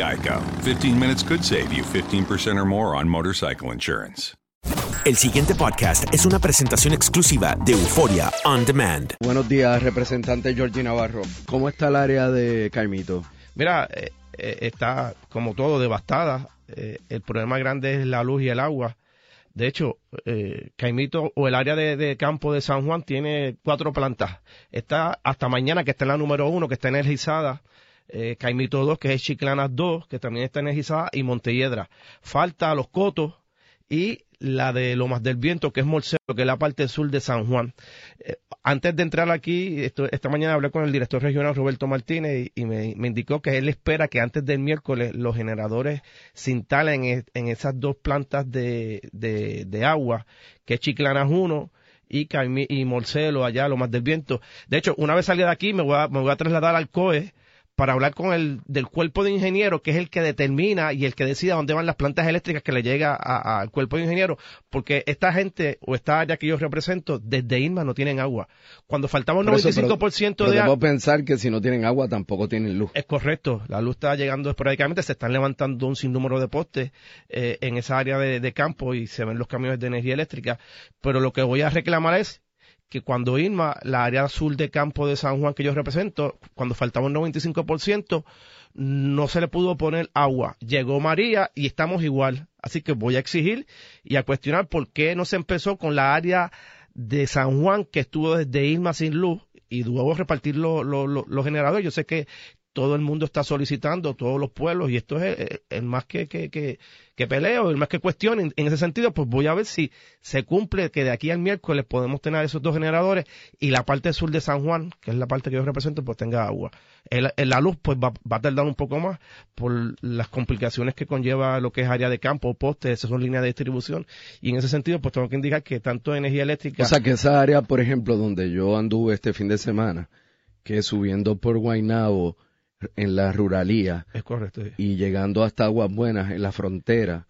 Geico. 15 minutes could save you 15% or more on motorcycle insurance. El siguiente podcast es una presentación exclusiva de Euforia On Demand. Buenos días, representante Georgie Navarro. ¿Cómo está el área de Caimito? Mira, eh, eh, está como todo devastada. Eh, el problema grande es la luz y el agua. De hecho, eh, Caimito o el área de, de campo de San Juan tiene cuatro plantas. Está hasta mañana que está en la número uno, que está energizada. Eh, Caimito 2, que es Chiclanas 2, que también está energizada, y Montelledra. Falta Los Cotos y la de Lomas del Viento, que es Morcelo, que es la parte sur de San Juan. Eh, antes de entrar aquí, esta mañana hablé con el director regional Roberto Martínez y, me, indicó que él espera que antes del miércoles los generadores se instalen en, esas dos plantas de, de, agua, que es Chiclanas 1 y, y Morcelo, allá, Lomas del Viento. De hecho, una vez salga de aquí, me voy a, me voy a trasladar al COE para hablar con el del cuerpo de ingenieros, que es el que determina y el que decide a dónde van las plantas eléctricas que le llega al cuerpo de ingenieros, porque esta gente o esta área que yo represento, desde Irma no tienen agua. Cuando faltaba un Por eso, 95% pero de agua, pensar que si no tienen agua tampoco tienen luz. es correcto, la luz está llegando esporádicamente, se están levantando un sinnúmero de postes eh, en esa área de, de campo y se ven los camiones de energía eléctrica, pero lo que voy a reclamar es que cuando Irma, la área sur de campo de San Juan que yo represento, cuando faltaba un 95%, no se le pudo poner agua. Llegó María y estamos igual. Así que voy a exigir y a cuestionar por qué no se empezó con la área de San Juan que estuvo desde Irma sin luz y luego repartir lo- lo- los generadores. Yo sé que todo el mundo está solicitando, todos los pueblos, y esto es el, el más que, que, que, peleo, el más que cuestión. En, ese sentido, pues voy a ver si se cumple que de aquí al miércoles podemos tener esos dos generadores y la parte sur de San Juan, que es la parte que yo represento, pues tenga agua. La luz, pues va, va a tardar un poco más por las complicaciones que conlleva lo que es área de campo, postes, esas son líneas de distribución, y en ese sentido, pues tengo que indicar que tanto energía eléctrica. O sea que esa área, por ejemplo, donde yo anduve este fin de semana, que subiendo por Guaynabo en la ruralía es correcto. sí. y llegando hasta Aguas Buenas en la frontera,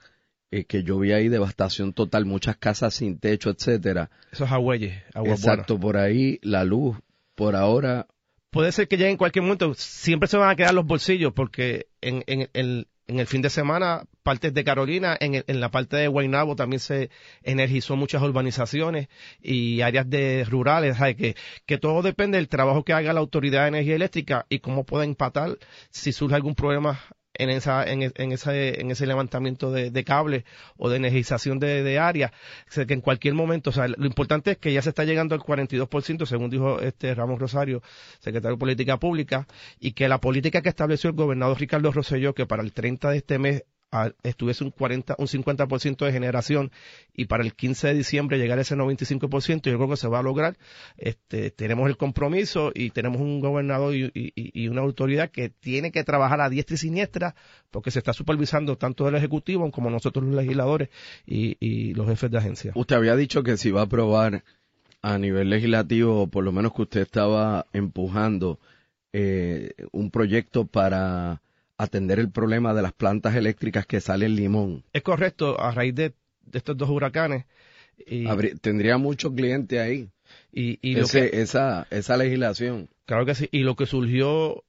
eh, que yo vi ahí devastación total, muchas casas sin techo, etcétera. Esos agüeyes, aguas Exacto, por ahí la luz, por ahora, puede ser que llegue en cualquier momento. Siempre se van a quedar los bolsillos porque en, en, en- en el fin de semana partes de Carolina, en, en la parte de Guaynabo también se energizó muchas urbanizaciones y áreas de rurales, ¿sabes? Que, que todo depende del trabajo que haga la Autoridad de Energía Eléctrica y cómo pueda empatar si surge algún problema en esa en, en ese en ese levantamiento de, de cables o de energización de, de áreas o sea, que en cualquier momento o sea lo importante es que ya se está llegando al 42% según dijo este Ramos Rosario secretario de política pública y que la política que estableció el gobernador Ricardo Rosselló que para el 30 de este mes estuviese un 40, un 50% de generación y para el 15 de diciembre llegar a ese 95%, yo creo que se va a lograr. Este, tenemos el compromiso y tenemos un gobernador y, y, una autoridad que tiene que trabajar a diestra y siniestra porque se está supervisando tanto el Ejecutivo como nosotros los legisladores y, y los jefes de agencia. Usted había dicho que si va a aprobar a nivel legislativo, por lo menos que usted estaba empujando eh, un proyecto para atender el problema de las plantas eléctricas que salen limón. Es correcto, a raíz de, de estos dos huracanes. Y, Habría, tendría muchos clientes ahí. Y, y Ese, que, esa, esa legislación. Claro que sí. Y lo que surgió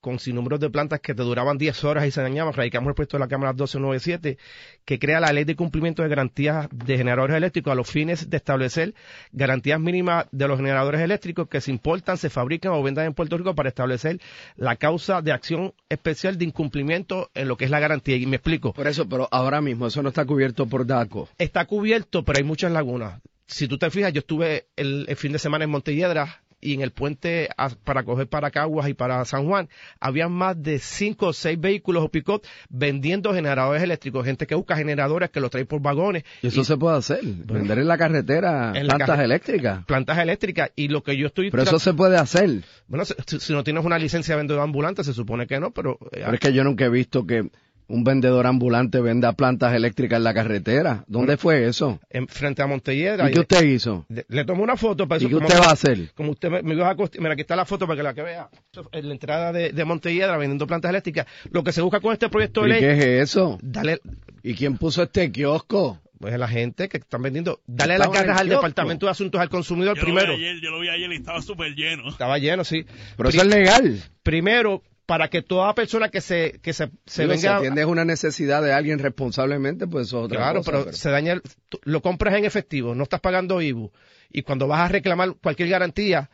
con sinnúmeros de plantas que te duraban 10 horas y se dañaban, radicamos el proyecto de la Cámara 1297, que crea la ley de cumplimiento de garantías de generadores eléctricos a los fines de establecer garantías mínimas de los generadores eléctricos que se importan, se fabrican o vendan en Puerto Rico para establecer la causa de acción especial de incumplimiento en lo que es la garantía. Y me explico. Por eso, pero ahora mismo eso no está cubierto por DACO. Está cubierto, pero hay muchas lagunas. Si tú te fijas, yo estuve el, el fin de semana en Montelledra y en el puente a, para coger para Caguas y para San Juan, había más de cinco o seis vehículos o pick vendiendo generadores eléctricos, gente que busca generadores que los trae por vagones. Y eso y, se puede hacer, bueno, vender en la carretera en plantas la carre eléctricas. Plantas eléctricas, y lo que yo estoy... Pero eso se puede hacer. Bueno, si, si, no tienes una licencia de vendedor ambulante, se supone que no, pero... Eh, pero es que yo nunca he visto que un vendedor ambulante venda plantas eléctricas en la carretera. ¿Dónde fue eso? En, frente a Montelledra. ¿Y qué usted hizo? Le, le tomé una foto para ¿Y eso. qué usted va a hacer? Como usted me, me iba a Mira, aquí está la foto para que la que vea. En la entrada de, de Montelledra vendiendo plantas eléctricas. Lo que se busca con este proyecto de ley. ¿Y qué es eso? Dale. ¿Y quién puso este kiosco? Pues la gente que están vendiendo. Dale las garras al? Departamento de Asuntos al Consumidor yo primero. Lo vi ayer, yo lo vi ayer y estaba súper lleno. Estaba lleno, sí. Pero Pri eso es legal. Primero, para que toda persona que se que se, se venga si atiendes una necesidad de alguien responsablemente pues eso es otra claro cosa, pero, pero, se daña el, lo compras en efectivo no estás pagando IBU y cuando vas a reclamar cualquier garantía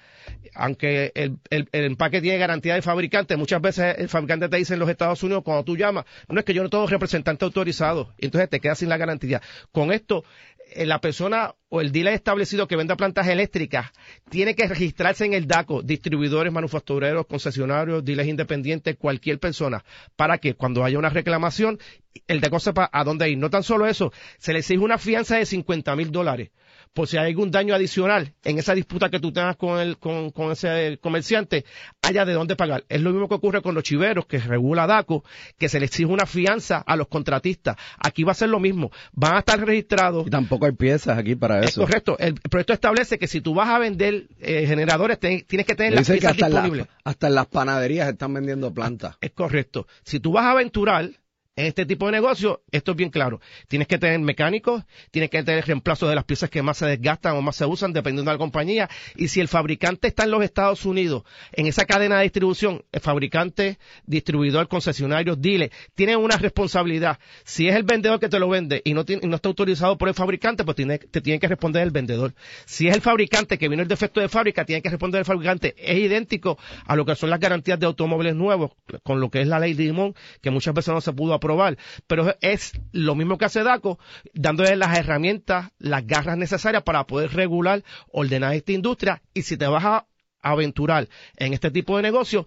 aunque el, el, el, empaque tiene garantía del fabricante, muchas veces el fabricante te dice en los Estados Unidos, cuando tú llamas, no es que yo no tengo representante autorizado, y entonces te quedas sin la garantía. Con esto, la persona o el dealer establecido que venda plantas eléctricas tiene que registrarse en el DACO, distribuidores, manufactureros, concesionarios, dealers independientes, cualquier persona, para que cuando haya una reclamación, el DACO sepa a dónde ir. No tan solo eso, se le exige una fianza de 50 mil dólares por si hay algún daño adicional en esa disputa que tú tengas con, el, con, con ese comerciante, haya de dónde pagar. Es lo mismo que ocurre con los chiveros, que regula DACO, que se le exige una fianza a los contratistas. Aquí va a ser lo mismo. Van a estar registrados. Y tampoco hay piezas aquí para eso. Es correcto. El proyecto establece que si tú vas a vender eh, generadores, te, tienes que tener las piezas hasta disponibles. La, hasta en las panaderías están vendiendo plantas. Es correcto. Si tú vas a aventurar, en este tipo de negocio, esto es bien claro. Tienes que tener mecánicos, tienes que tener reemplazo de las piezas que más se desgastan o más se usan, dependiendo de la compañía. Y si el fabricante está en los Estados Unidos, en esa cadena de distribución, el fabricante, distribuidor, concesionario, dile, tienen una responsabilidad. Si es el vendedor que te lo vende y no, tiene, y no está autorizado por el fabricante, pues tiene, te tiene que responder el vendedor. Si es el fabricante que vino el defecto de fábrica, tiene que responder el fabricante. Es idéntico a lo que son las garantías de automóviles nuevos, con lo que es la ley de Limón, que muchas veces no se pudo aprobar pero es lo mismo que hace DACO, dándole las herramientas, las garras necesarias para poder regular, ordenar esta industria. Y si te vas a aventurar en este tipo de negocio,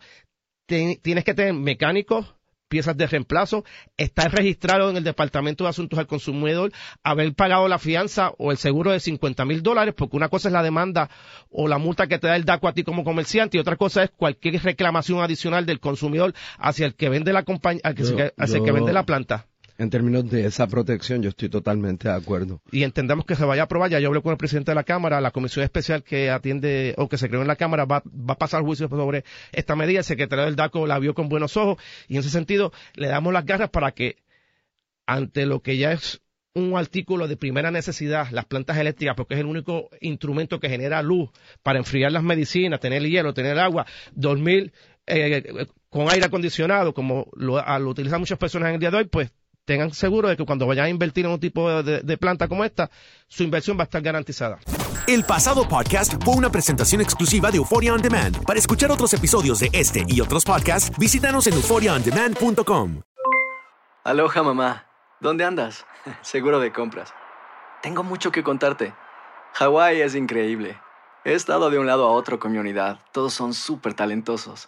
tienes que tener mecánicos, piezas de reemplazo, estar registrado en el Departamento de Asuntos al Consumidor, haber pagado la fianza o el seguro de 50 mil dólares, porque una cosa es la demanda o la multa que te da el DACO a ti como comerciante y otra cosa es cualquier reclamación adicional del consumidor hacia el que vende la compañía, hacia, Yo- el que vende la planta. En términos de esa protección, yo estoy totalmente de acuerdo. y entendemos que se vaya a aprobar. Ya yo hablé con el presidente de la Cámara, la comisión especial que atiende o que se creó en la Cámara va, a pasar juicio sobre esta medida. El secretario del DACO la vio con buenos ojos y en ese sentido le damos las garras para que ante lo que ya es un artículo de primera necesidad, las plantas eléctricas, porque es el único instrumento que genera luz para enfriar las medicinas, tener hielo, tener agua, dormir eh, con aire acondicionado, como lo utilizan muchas personas en el día de hoy, pues tengan seguro de que cuando vayan a invertir en un tipo de, de planta como esta, su inversión va a estar garantizada. El pasado podcast fue una presentación exclusiva de Euphoria On Demand. Para escuchar otros episodios de este y otros podcasts, visítanos en euphoriaondemand.com. Aloha mamá, ¿dónde andas? Seguro de compras. Tengo mucho que contarte. Hawái es increíble. He estado de un lado a otro con mi unidad. Todos son súper talentosos.